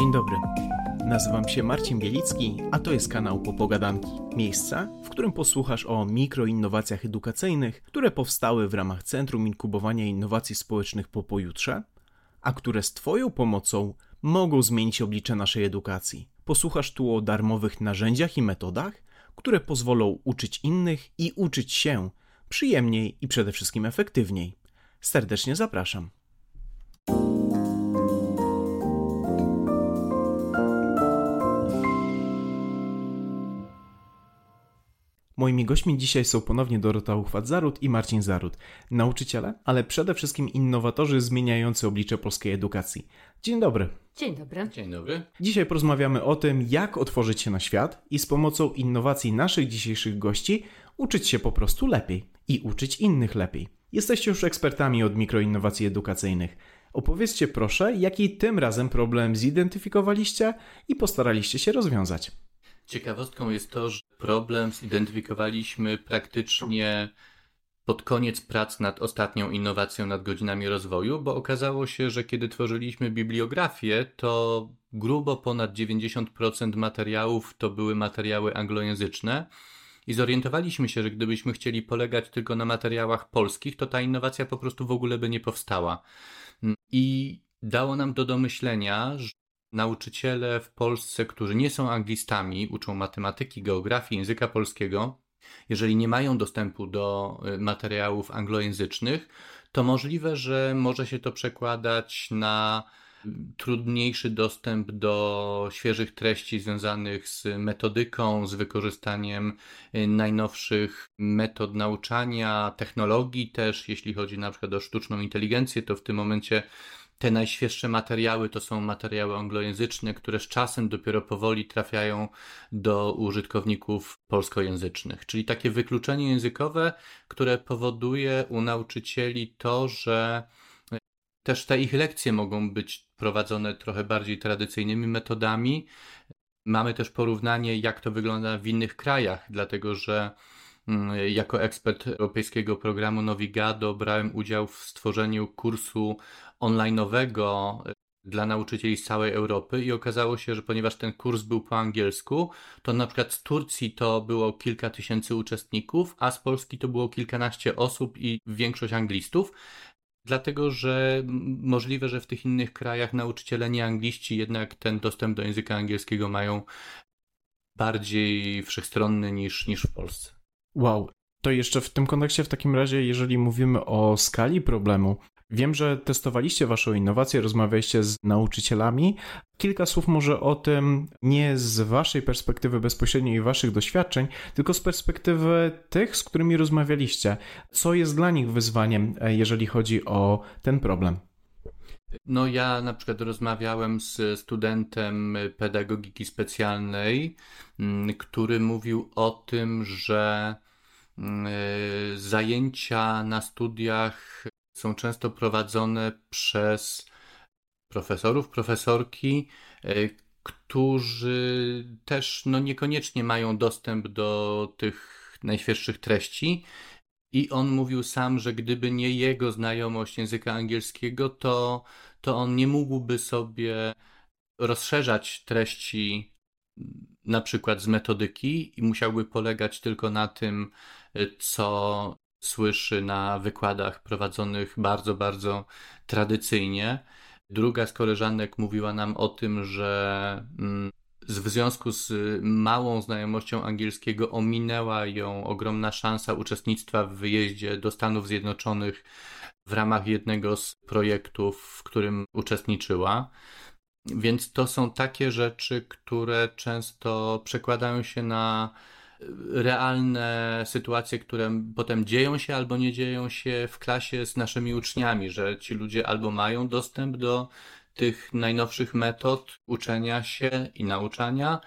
Dzień dobry. Nazywam się Marcin Bielicki, a to jest kanał Popogadanki. Miejsca, w którym posłuchasz o mikroinnowacjach edukacyjnych, które powstały w ramach Centrum Inkubowania Innowacji Społecznych po pojutrze, a które z Twoją pomocą mogą zmienić oblicze naszej edukacji. Posłuchasz tu o darmowych narzędziach i metodach, które pozwolą uczyć innych i uczyć się przyjemniej i przede wszystkim efektywniej. Serdecznie zapraszam. Moimi gośćmi dzisiaj są ponownie Dorota Uchwat-Zaród i Marcin Zaród, nauczyciele, ale przede wszystkim innowatorzy zmieniający oblicze polskiej edukacji. Dzień dobry. Dzień dobry. Dzień dobry. Dzisiaj porozmawiamy o tym, jak otworzyć się na świat i z pomocą innowacji naszych dzisiejszych gości uczyć się po prostu lepiej i uczyć innych lepiej. Jesteście już ekspertami od mikroinnowacji edukacyjnych. Opowiedzcie proszę, jaki tym razem problem zidentyfikowaliście i postaraliście się rozwiązać. Ciekawostką jest to, że problem zidentyfikowaliśmy praktycznie pod koniec prac nad ostatnią innowacją nad godzinami rozwoju, bo okazało się, że kiedy tworzyliśmy bibliografię, to grubo ponad 90% materiałów to były materiały anglojęzyczne. I zorientowaliśmy się, że gdybyśmy chcieli polegać tylko na materiałach polskich, to ta innowacja po prostu w ogóle by nie powstała. I dało nam do domyślenia, nauczyciele w Polsce, którzy nie są anglistami, uczą matematyki, geografii, języka polskiego, jeżeli nie mają dostępu do y, materiałów anglojęzycznych, to możliwe, że może się to przekładać na trudniejszy dostęp do świeżych treści związanych z metodyką, z wykorzystaniem y, najnowszych metod nauczania, technologii też, jeśli chodzi na przykład o sztuczną inteligencję, to w tym momencie te najświeższe materiały to są materiały anglojęzyczne, które z czasem dopiero powoli trafiają do użytkowników polskojęzycznych. Czyli takie wykluczenie językowe, które powoduje u nauczycieli to, że też te ich lekcje mogą być prowadzone trochę bardziej tradycyjnymi metodami. Mamy też porównanie, jak to wygląda w innych krajach, dlatego że jako ekspert europejskiego programu Nowigado brałem udział w stworzeniu kursu online'owego e, dla nauczycieli z całej Europy i okazało się, że ponieważ ten kurs był po angielsku, to na przykład z Turcji to było kilka tysięcy uczestników, a z Polski to było kilkanaście osób i większość anglistów. Dlatego, że możliwe, że w tych innych krajach nauczyciele nie angliści jednak ten dostęp do języka angielskiego mają bardziej wszechstronny niż, niż w Polsce. Wow, to jeszcze w tym kontekście, w takim razie, jeżeli mówimy o skali problemu, Wiem, że testowaliście Waszą innowację, rozmawialiście z nauczycielami. Kilka słów może o tym nie z Waszej perspektywy bezpośredniej i Waszych doświadczeń, tylko z perspektywy tych, z którymi rozmawialiście. Co jest dla nich wyzwaniem, e, jeżeli chodzi o ten problem? No, ja na przykład rozmawiałem z studentem pedagogiki specjalnej, mm, który mówił o tym, że mm, e, zajęcia na studiach są często prowadzone przez profesorów, profesorki, e, którzy też no, niekoniecznie mają dostęp do tych najświeższych treści. I on mówił sam, że gdyby nie jego znajomość języka angielskiego, to, to on nie mógłby sobie rozszerzać treści na przykład z metodyki i musiałby polegać tylko na tym, co słyszy na wykładach prowadzonych bardzo, bardzo tradycyjnie. Druga z koleżanek mówiła nam o tym, że mm, w związku z małą znajomością angielskiego ominęła ją ogromna szansa uczestnictwa w wyjeździe do Stanów Zjednoczonych w ramach jednego z projektów, w którym uczestniczyła. Więc to są takie rzeczy, które często przekładają się na realne sytuacje, które potem dzieją się albo nie dzieją się w klasie z naszymi uczniami, że ci ludzie albo mają dostęp do tych najnowszych metod uczenia się i nauczania,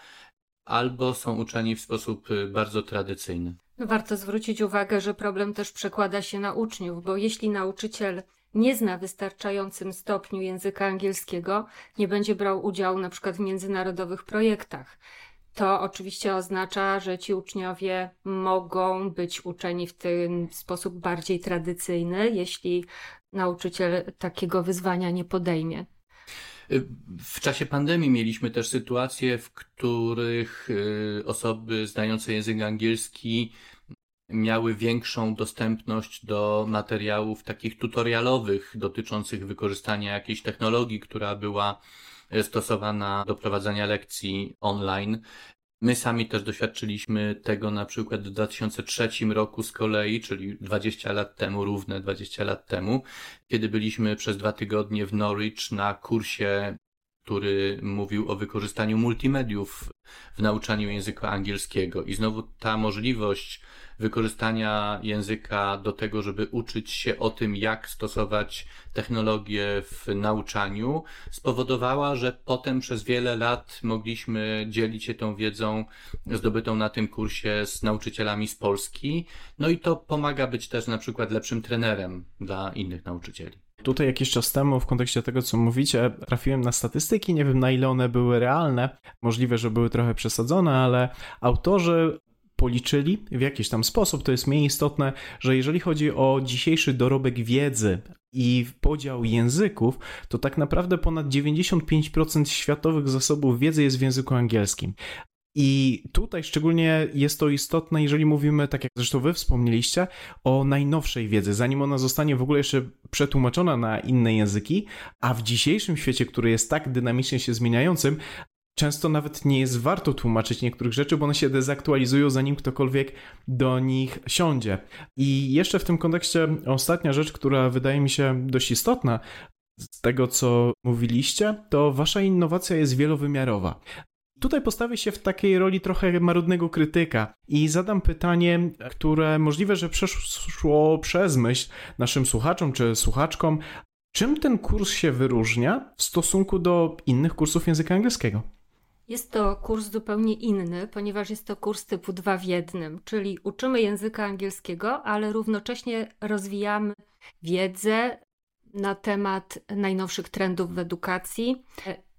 albo są uczeni w sposób bardzo tradycyjny. Warto zwrócić uwagę, że problem też przekłada się na uczniów, bo jeśli nauczyciel nie zna wystarczającym stopniu języka angielskiego, nie będzie brał udziału na przykład w międzynarodowych projektach. To oczywiście oznacza, że ci uczniowie mogą być uczeni w ten sposób bardziej tradycyjny, jeśli nauczyciel takiego wyzwania nie podejmie. W czasie pandemii mieliśmy też sytuacje, w których y, osoby znające język angielski miały większą dostępność do materiałów takich tutorialowych dotyczących wykorzystania jakiejś technologii, która była stosowana do prowadzenia lekcji online. My sami też doświadczyliśmy tego na przykład w 2003 roku z kolei, czyli 20 lat temu, równe 20 lat temu, kiedy byliśmy przez dwa tygodnie w Norwich na kursie, który mówił o wykorzystaniu multimediów w nauczaniu języka angielskiego. I znowu ta możliwość wykorzystania języka do tego, żeby uczyć się o tym, jak stosować technologię w nauczaniu, spowodowała, że potem przez wiele lat mogliśmy dzielić się tą wiedzą zdobytą na tym kursie z nauczycielami z Polski. No i to pomaga być też na przykład lepszym trenerem dla innych nauczycieli. Tutaj jakiś czas temu, w kontekście tego, co mówicie, trafiłem na statystyki. Nie wiem, na ile one były realne. Możliwe, że były trochę przesadzone, ale autorzy policzyli w jakiś tam sposób, to jest mniej istotne, że jeżeli chodzi o dzisiejszy dorobek wiedzy i podział języków, to tak naprawdę ponad 95% światowych zasobów wiedzy jest w języku angielskim. I tutaj szczególnie jest to istotne, jeżeli mówimy, tak jak zresztą wy wspomnieliście, o najnowszej wiedzy, zanim ona zostanie w ogóle jeszcze przetłumaczona na inne języki, a w dzisiejszym świecie, który jest tak dynamicznie się zmieniającym, często nawet nie jest warto tłumaczyć niektórych rzeczy, bo one się dezaktualizują, zanim ktokolwiek do nich siądzie. I jeszcze w tym kontekście ostatnia rzecz, która wydaje mi się dość istotna, z tego co mówiliście, to wasza innowacja jest wielowymiarowa. Tutaj postawię się w takiej roli trochę marudnego krytyka i zadam pytanie, które możliwe, że przeszło przez myśl naszym słuchaczom czy słuchaczkom. Czym ten kurs się wyróżnia w stosunku do innych kursów języka angielskiego? Jest to kurs zupełnie inny, ponieważ jest to kurs typu dwa w jednym, czyli uczymy języka angielskiego, ale równocześnie rozwijamy wiedzę na temat najnowszych trendów w edukacji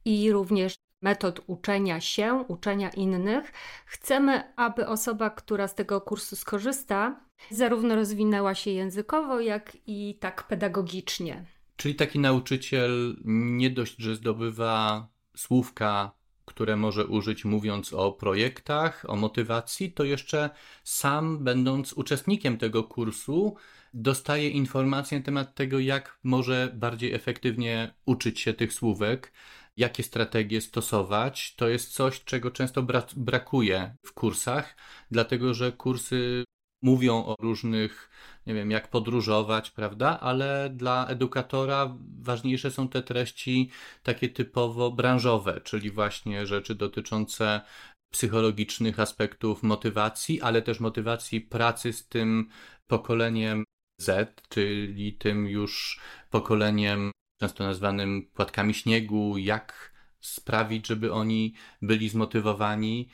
i również metod uczenia się, uczenia innych. Chcemy, aby osoba, która z tego kursu skorzysta, zarówno rozwinęła się językowo, jak i tak pedagogicznie. Czyli taki nauczyciel nie dość, że zdobywa słówka które może użyć mówiąc o projektach, o motywacji, to jeszcze sam, będąc uczestnikiem tego kursu, dostaje informacje na temat tego, jak może bardziej efektywnie uczyć się tych słówek, jakie strategie stosować. To jest coś, czego często bra brakuje w kursach, dlatego że kursy mówią o różnych, nie wiem, jak podróżować, prawda? Ale dla edukatora ważniejsze są te treści takie typowo branżowe, czyli właśnie rzeczy dotyczące psychologicznych aspektów motywacji, ale też motywacji pracy z tym pokoleniem Z, czyli tym już pokoleniem często nazwanym płatkami śniegu, jak sprawić, żeby oni byli zmotywowani,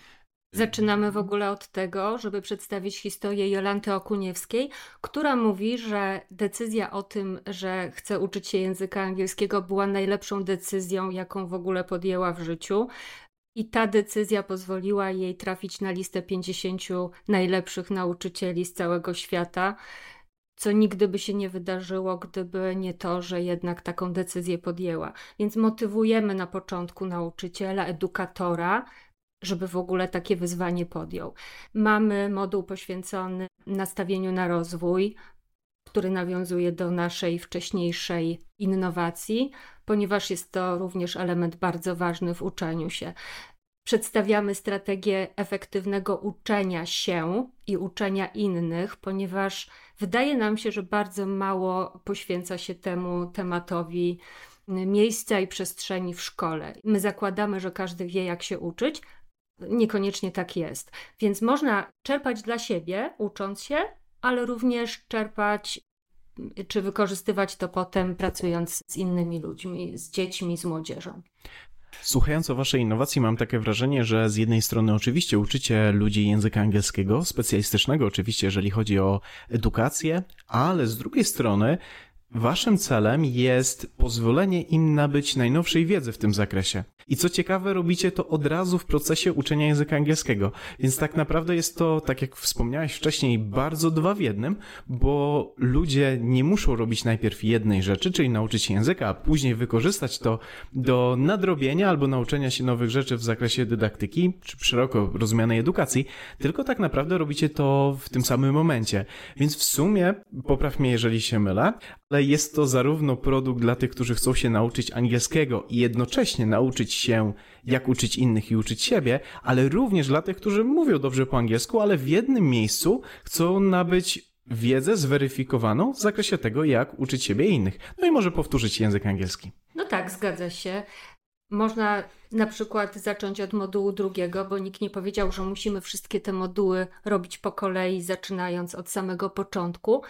Zaczynamy w ogóle od tego, żeby przedstawić historię Jolanty Okuniewskiej, która mówi, że decyzja o tym, że chce uczyć się języka angielskiego, była najlepszą decyzją, jaką w ogóle podjęła w życiu. I ta decyzja pozwoliła jej trafić na listę 50 najlepszych nauczycieli z całego świata, co nigdy by się nie wydarzyło, gdyby nie to, że jednak taką decyzję podjęła. Więc motywujemy na początku nauczyciela, edukatora, żeby w ogóle takie wyzwanie podjął. Mamy moduł poświęcony nastawieniu na rozwój, który nawiązuje do naszej wcześniejszej innowacji, ponieważ jest to również element bardzo ważny w uczeniu się. Przedstawiamy strategię efektywnego uczenia się i uczenia innych, ponieważ wydaje nam się, że bardzo mało poświęca się temu tematowi miejsca i przestrzeni w szkole. My zakładamy, że każdy wie, jak się uczyć, niekoniecznie tak jest. Więc można czerpać dla siebie, ucząc się, ale również czerpać czy wykorzystywać to potem pracując z innymi ludźmi, z dziećmi, z młodzieżą. Słuchając o Waszej innowacji, mam takie wrażenie, że z jednej strony oczywiście uczycie ludzi języka angielskiego, specjalistycznego oczywiście, jeżeli chodzi o edukację, ale z drugiej strony Waszym celem jest pozwolenie im nabyć najnowszej wiedzy w tym zakresie. I co ciekawe, robicie to od razu w procesie uczenia języka angielskiego. Więc tak naprawdę jest to, tak jak wspomniałeś wcześniej, bardzo dwa w jednym, bo ludzie nie muszą robić najpierw jednej rzeczy, czyli nauczyć się języka, a później wykorzystać to do nadrobienia albo nauczenia się nowych rzeczy w zakresie dydaktyki, czy szeroko rozumianej edukacji, tylko tak naprawdę robicie to w tym samym momencie. Więc w sumie, popraw mnie, jeżeli się mylę, ale jest to zarówno produkt dla tych, którzy chcą się nauczyć angielskiego i jednocześnie nauczyć się, jak uczyć innych i uczyć siebie, ale również dla tych, którzy mówią dobrze po angielsku, ale w jednym miejscu chcą nabyć wiedzę zweryfikowaną w zakresie tego, jak uczyć siebie i innych. No i może powtórzyć język angielski. No tak, zgadza się. Można na przykład zacząć od modułu drugiego, bo nikt nie powiedział, że musimy wszystkie te moduły robić po kolei, zaczynając od samego początku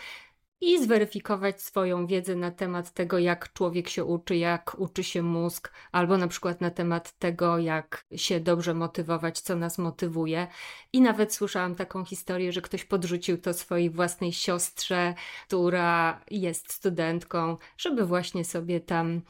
i zweryfikować swoją wiedzę na temat tego, jak człowiek się uczy, jak uczy się mózg, albo na przykład na temat tego, jak się dobrze motywować, co nas motywuje. I nawet słyszałam taką historię, że ktoś podrzucił to swojej własnej siostrze, która jest studentką, żeby właśnie sobie tam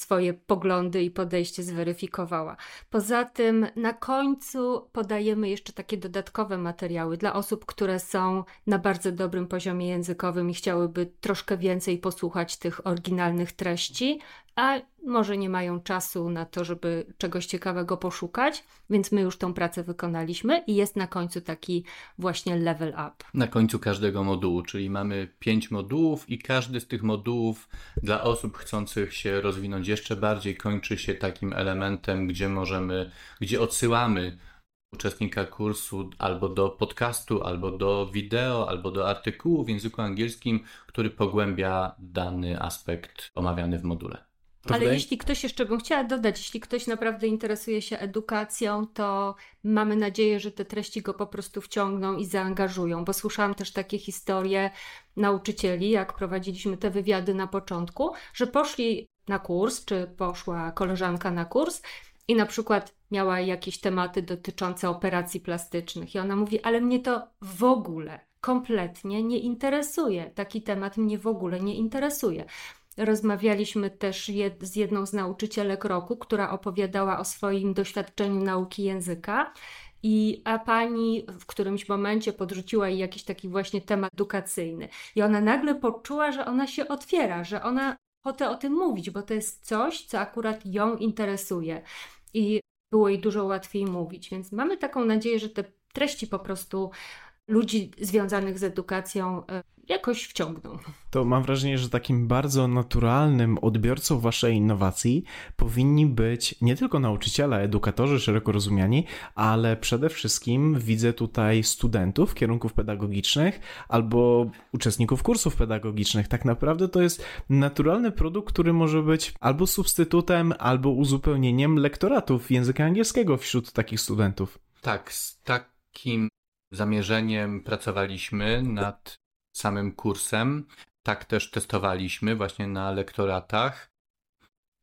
swoje poglądy i podejście zweryfikowała. Poza tym na końcu podajemy jeszcze takie dodatkowe materiały dla osób, które są na bardzo dobrym poziomie językowym i chciałyby troszkę więcej posłuchać tych oryginalnych treści, a może nie mają czasu na to, żeby czegoś ciekawego poszukać, więc my już tą pracę wykonaliśmy i jest na końcu taki właśnie level up. Na końcu każdego modułu, czyli mamy pięć modułów i każdy z tych modułów dla osób chcących się rozwinąć jeszcze bardziej kończy się takim elementem, gdzie możemy, gdzie odsyłamy uczestnika kursu albo do podcastu, albo do wideo, albo do artykułu w języku angielskim, który pogłębia dany aspekt omawiany w module. Ale jeśli ktoś jeszcze bym chciała dodać, jeśli ktoś naprawdę interesuje się edukacją, to mamy nadzieję, że te treści go po prostu wciągną i zaangażują, bo słyszałam też takie historie nauczycieli, jak prowadziliśmy te wywiady na początku, że poszli na kurs, czy poszła koleżanka na kurs i na przykład miała jakieś tematy dotyczące operacji plastycznych i ona mówi, ale mnie to w ogóle kompletnie nie interesuje. Taki temat mnie w ogóle nie interesuje. Rozmawialiśmy też z jedną z nauczycielek roku, która opowiadała o swoim doświadczeniu nauki języka. I a pani w którymś momencie podrzuciła jej jakiś taki właśnie temat edukacyjny. I ona nagle poczuła, że ona się otwiera, że ona ochotę o tym mówić, bo to jest coś, co akurat ją interesuje. I było jej dużo łatwiej mówić. Więc mamy taką nadzieję, że te treści po prostu ludzi związanych z edukacją e, jakoś wciągną. To mam wrażenie, że takim bardzo naturalnym odbiorcą waszej innowacji powinni być nie tylko nauczyciele, edukatorzy szeroko rozumiani, ale przede wszystkim widzę tutaj studentów kierunków pedagogicznych albo uczestników kursów pedagogicznych. Tak naprawdę to jest naturalny produkt, który może być albo substytutem, albo uzupełnieniem lektoratów języka angielskiego wśród takich studentów. Tak, z takim zamierzeniem pracowaliśmy nad samym kursem. Tak też testowaliśmy właśnie na lektoratach.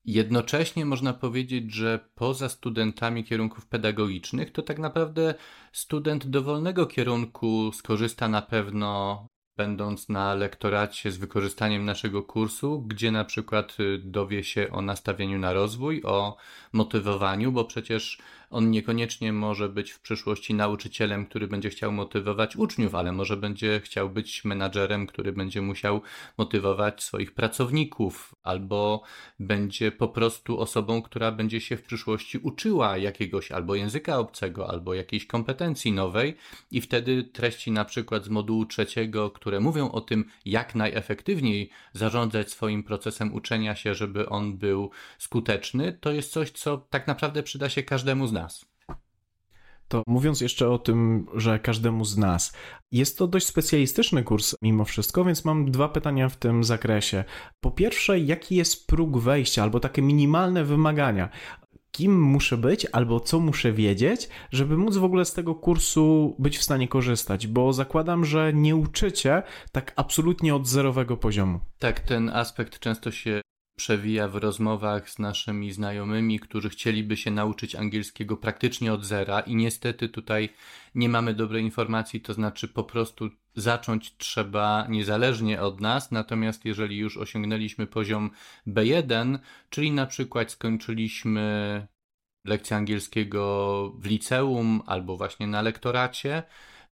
Jednocześnie można powiedzieć, że poza studentami kierunków pedagogicznych, to tak naprawdę student dowolnego kierunku skorzysta na pewno będąc na lektoracie z wykorzystaniem naszego kursu, gdzie na przykład y, dowie się o nastawieniu na rozwój, o motywowaniu, bo przecież on niekoniecznie może być w przyszłości nauczycielem, który będzie chciał motywować uczniów, ale może będzie chciał być menadżerem, który będzie musiał motywować swoich pracowników, albo będzie po prostu osobą, która będzie się w przyszłości uczyła jakiegoś albo języka obcego, albo jakiejś kompetencji nowej, i wtedy treści na przykład z modułu trzeciego, które mówią o tym, jak najefektywniej zarządzać swoim procesem uczenia się, żeby on był skuteczny, to jest coś, co tak naprawdę przyda się każdemu z nas. To mówiąc jeszcze o tym, że każdemu z nas, jest to dość specjalistyczny kurs mimo wszystko, więc mam dwa pytania w tym zakresie. Po pierwsze, jaki jest próg wejścia albo takie minimalne wymagania? Kim muszę być albo co muszę wiedzieć, żeby móc w ogóle z tego kursu być w stanie korzystać? Bo zakładam, że nie uczycie tak absolutnie od zerowego poziomu. Tak, ten aspekt często się przewija w rozmowach z naszymi znajomymi, którzy chcieliby się nauczyć angielskiego praktycznie od zera i niestety tutaj nie mamy dobrej informacji, to znaczy po prostu zacząć trzeba niezależnie od nas, natomiast jeżeli już osiągnęliśmy poziom B1, czyli na przykład skończyliśmy lekcję angielskiego w liceum albo właśnie na lektoracie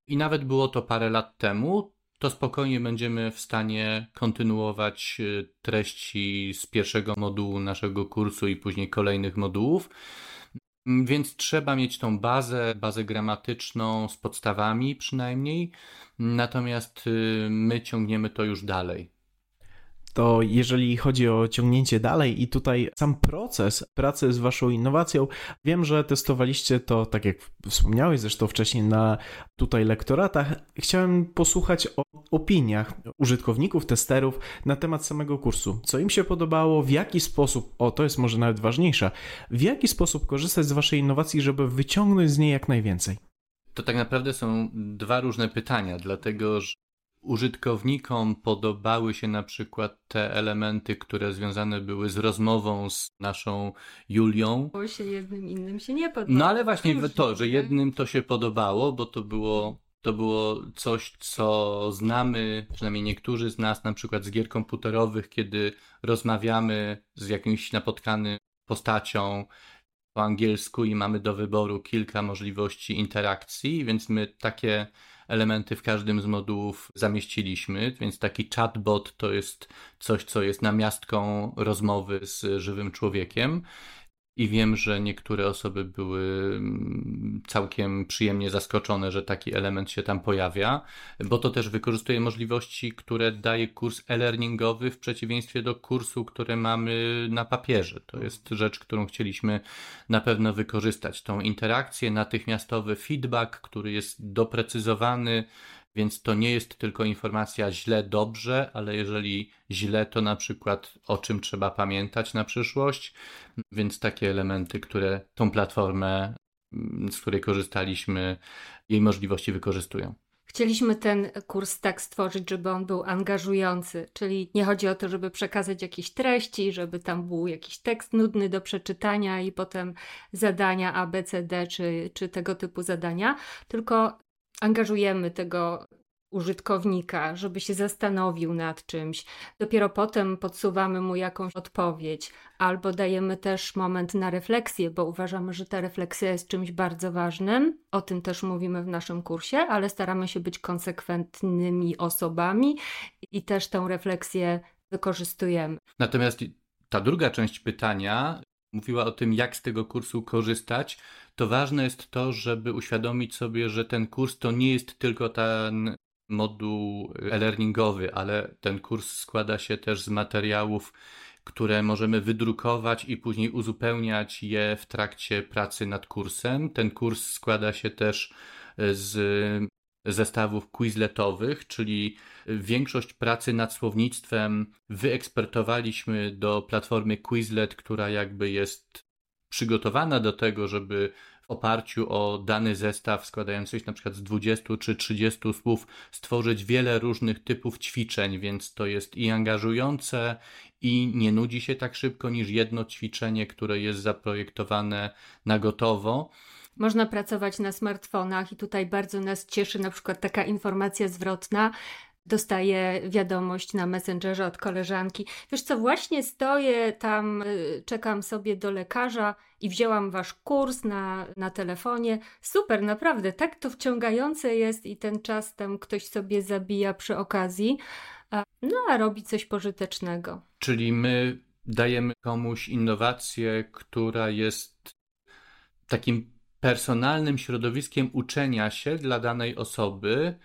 i nawet było to parę lat temu, to spokojnie będziemy w stanie kontynuować y, treści z pierwszego modułu naszego kursu i później kolejnych modułów. Mm, więc trzeba mieć tą bazę, bazę gramatyczną z podstawami przynajmniej, natomiast y, my ciągniemy to już dalej to jeżeli chodzi o ciągnięcie dalej i tutaj sam proces pracy z waszą innowacją, wiem, że testowaliście to, tak jak wspomniałeś zresztą wcześniej na tutaj lektoratach. Chciałem posłuchać o opiniach użytkowników, testerów na temat samego kursu. Co im się podobało, w jaki sposób, o to jest może nawet ważniejsze, w jaki sposób korzystać z waszej innowacji, żeby wyciągnąć z niej jak najwięcej. To tak naprawdę są dwa różne pytania, dlatego że użytkownikom podobały się na przykład te elementy, które związane były z rozmową z naszą Julią. Bo się jednym innym się nie podobało. No ale właśnie to, że jednym to się podobało, bo to było, to było coś, co znamy, przynajmniej niektórzy z nas, na przykład z gier komputerowych, kiedy rozmawiamy z jakimś napotkanym postacią po angielsku i mamy do wyboru kilka możliwości interakcji, więc my takie elementy w każdym z modułów zamieściliśmy, więc taki chatbot to jest coś, co jest namiastką rozmowy z żywym człowiekiem i wiem, że niektóre osoby były mm, całkiem przyjemnie zaskoczone, że taki element się tam pojawia, bo to też wykorzystuje możliwości, które daje kurs e-learningowy w przeciwieństwie do kursu, który mamy na papierze. To jest rzecz, którą chcieliśmy na pewno wykorzystać. Tą interakcję, natychmiastowy feedback, który jest doprecyzowany, więc to nie jest tylko informacja źle, dobrze, ale jeżeli źle, to na przykład o czym trzeba pamiętać na przyszłość. Więc takie elementy, które tą platformę, mm, z której korzystaliśmy, jej możliwości wykorzystują. Chcieliśmy ten kurs tak stworzyć, żeby on był angażujący, czyli nie chodzi o to, żeby przekazać jakieś treści, żeby tam był jakiś tekst nudny do przeczytania i potem zadania A, B, C, D czy, czy tego typu zadania, tylko angażujemy tego użytkownika, żeby się zastanowił nad czymś. Dopiero potem podsuwamy mu jakąś odpowiedź, albo dajemy też moment na refleksję, bo uważamy, że ta refleksja jest czymś bardzo ważnym. O tym też mówimy w naszym kursie, ale staramy się być konsekwentnymi osobami i też tę refleksję wykorzystujemy. Natomiast ta druga część pytania mówiła o tym, jak z tego kursu korzystać, to ważne jest to, żeby uświadomić sobie, że ten kurs to nie jest tylko ten moduł e-learningowy, ale ten kurs składa się też z materiałów, które możemy wydrukować i później uzupełniać je w trakcie pracy nad kursem. Ten kurs składa się też z zestawów quizletowych, czyli większość pracy nad słownictwem wyekspertowaliśmy do platformy Quizlet, która jakby jest przygotowana do tego, żeby w oparciu o dany zestaw składający się na przykład z 20 czy 30 słów stworzyć wiele różnych typów ćwiczeń, więc to jest i angażujące i nie nudzi się tak szybko niż jedno ćwiczenie, które jest zaprojektowane na gotowo. Można pracować na smartfonach i tutaj bardzo nas cieszy na przykład taka informacja zwrotna, dostaję wiadomość na Messengerze od koleżanki. Wiesz co, właśnie stoję tam, y, czekam sobie do lekarza i wzięłam wasz kurs na, na telefonie. Super, naprawdę, tak to wciągające jest i ten czas tam ktoś sobie zabija przy okazji, no a robi coś pożytecznego. Czyli my dajemy komuś innowację, która jest takim personalnym środowiskiem uczenia się dla danej osoby,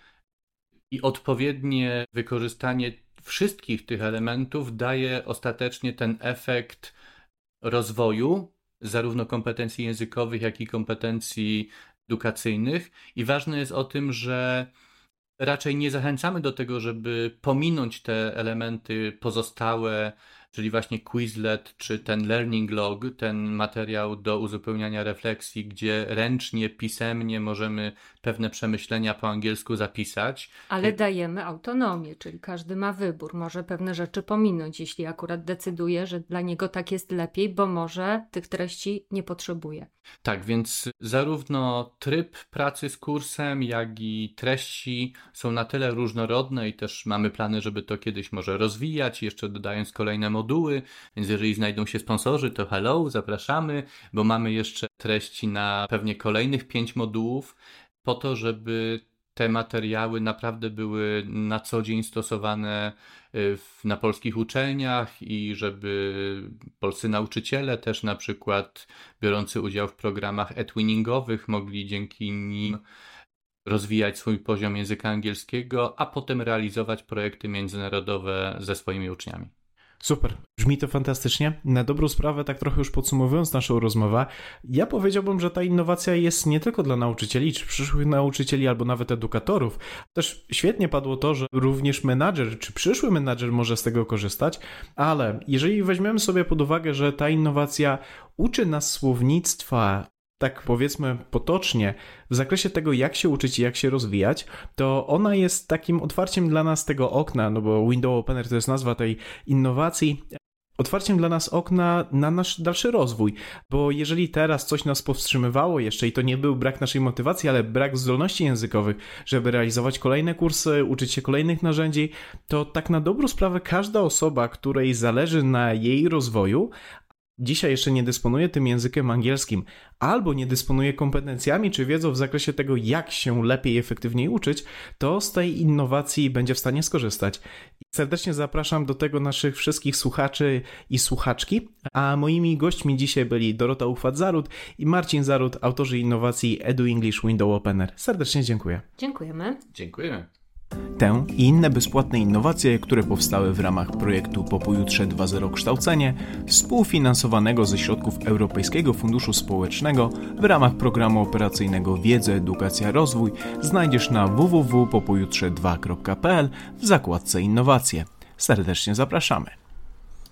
i odpowiednie wykorzystanie wszystkich tych elementów daje ostatecznie ten efekt rozwoju, zarówno kompetencji językowych, jak i kompetencji edukacyjnych. I ważne jest o tym, że raczej nie zachęcamy do tego, żeby pominąć te elementy pozostałe, czyli właśnie Quizlet czy ten Learning Log, ten materiał do uzupełniania refleksji, gdzie ręcznie, pisemnie możemy pewne przemyślenia po angielsku zapisać. Ale dajemy autonomię, czyli każdy ma wybór, może pewne rzeczy pominąć, jeśli akurat decyduje, że dla niego tak jest lepiej, bo może tych treści nie potrzebuje. Tak, więc zarówno tryb pracy z kursem, jak i treści są na tyle różnorodne i też mamy plany, żeby to kiedyś może rozwijać, jeszcze dodając kolejne moduły. Więc jeżeli znajdą się sponsorzy, to hello, zapraszamy, bo mamy jeszcze treści na pewnie kolejnych pięć modułów, po to, żeby te materiały naprawdę były na co dzień stosowane y, w, na polskich uczelniach i żeby polscy nauczyciele też na przykład biorący udział w programach etwinningowych mogli dzięki nim rozwijać swój poziom języka angielskiego, a potem realizować projekty międzynarodowe ze swoimi uczniami. Super, brzmi to fantastycznie. Na dobrą sprawę, tak trochę już podsumowując naszą rozmowę, ja powiedziałbym, że ta innowacja jest nie tylko dla nauczycieli, czy przyszłych nauczycieli, albo nawet edukatorów. Też świetnie padło to, że również menadżer, czy przyszły menadżer może z tego korzystać, ale jeżeli weźmiemy sobie pod uwagę, że ta innowacja uczy nas słownictwa, tak powiedzmy potocznie, w zakresie tego, jak się uczyć i jak się rozwijać, to ona jest takim otwarciem dla nas tego okna, no bo Window Opener to jest nazwa tej innowacji, otwarciem dla nas okna na nasz dalszy rozwój, bo jeżeli teraz coś nas powstrzymywało jeszcze i to nie był brak naszej motywacji, ale brak zdolności językowych, żeby realizować kolejne kursy, uczyć się kolejnych narzędzi, to tak na dobrą sprawę każda osoba, której zależy na jej rozwoju, dzisiaj jeszcze nie dysponuje tym językiem angielskim, albo nie dysponuje kompetencjami czy wiedzą w zakresie tego, jak się lepiej i efektywniej uczyć, to z tej innowacji będzie w stanie skorzystać. Serdecznie zapraszam do tego naszych wszystkich słuchaczy i słuchaczki, a moimi gośćmi dzisiaj byli Dorota Uchwat-Zarut i Marcin Zarut, autorzy innowacji Edu English Window Opener. Serdecznie dziękuję. Dziękujemy. Dziękujemy. Tę i inne bezpłatne innowacje, które powstały w ramach projektu Po pojutrze 2.0 Kształcenie, współfinansowanego ze środków Europejskiego Funduszu Społecznego w ramach programu operacyjnego Wiedza, Edukacja, Rozwój, znajdziesz na www.popojutrze2.pl w zakładce Innowacje. Serdecznie zapraszamy.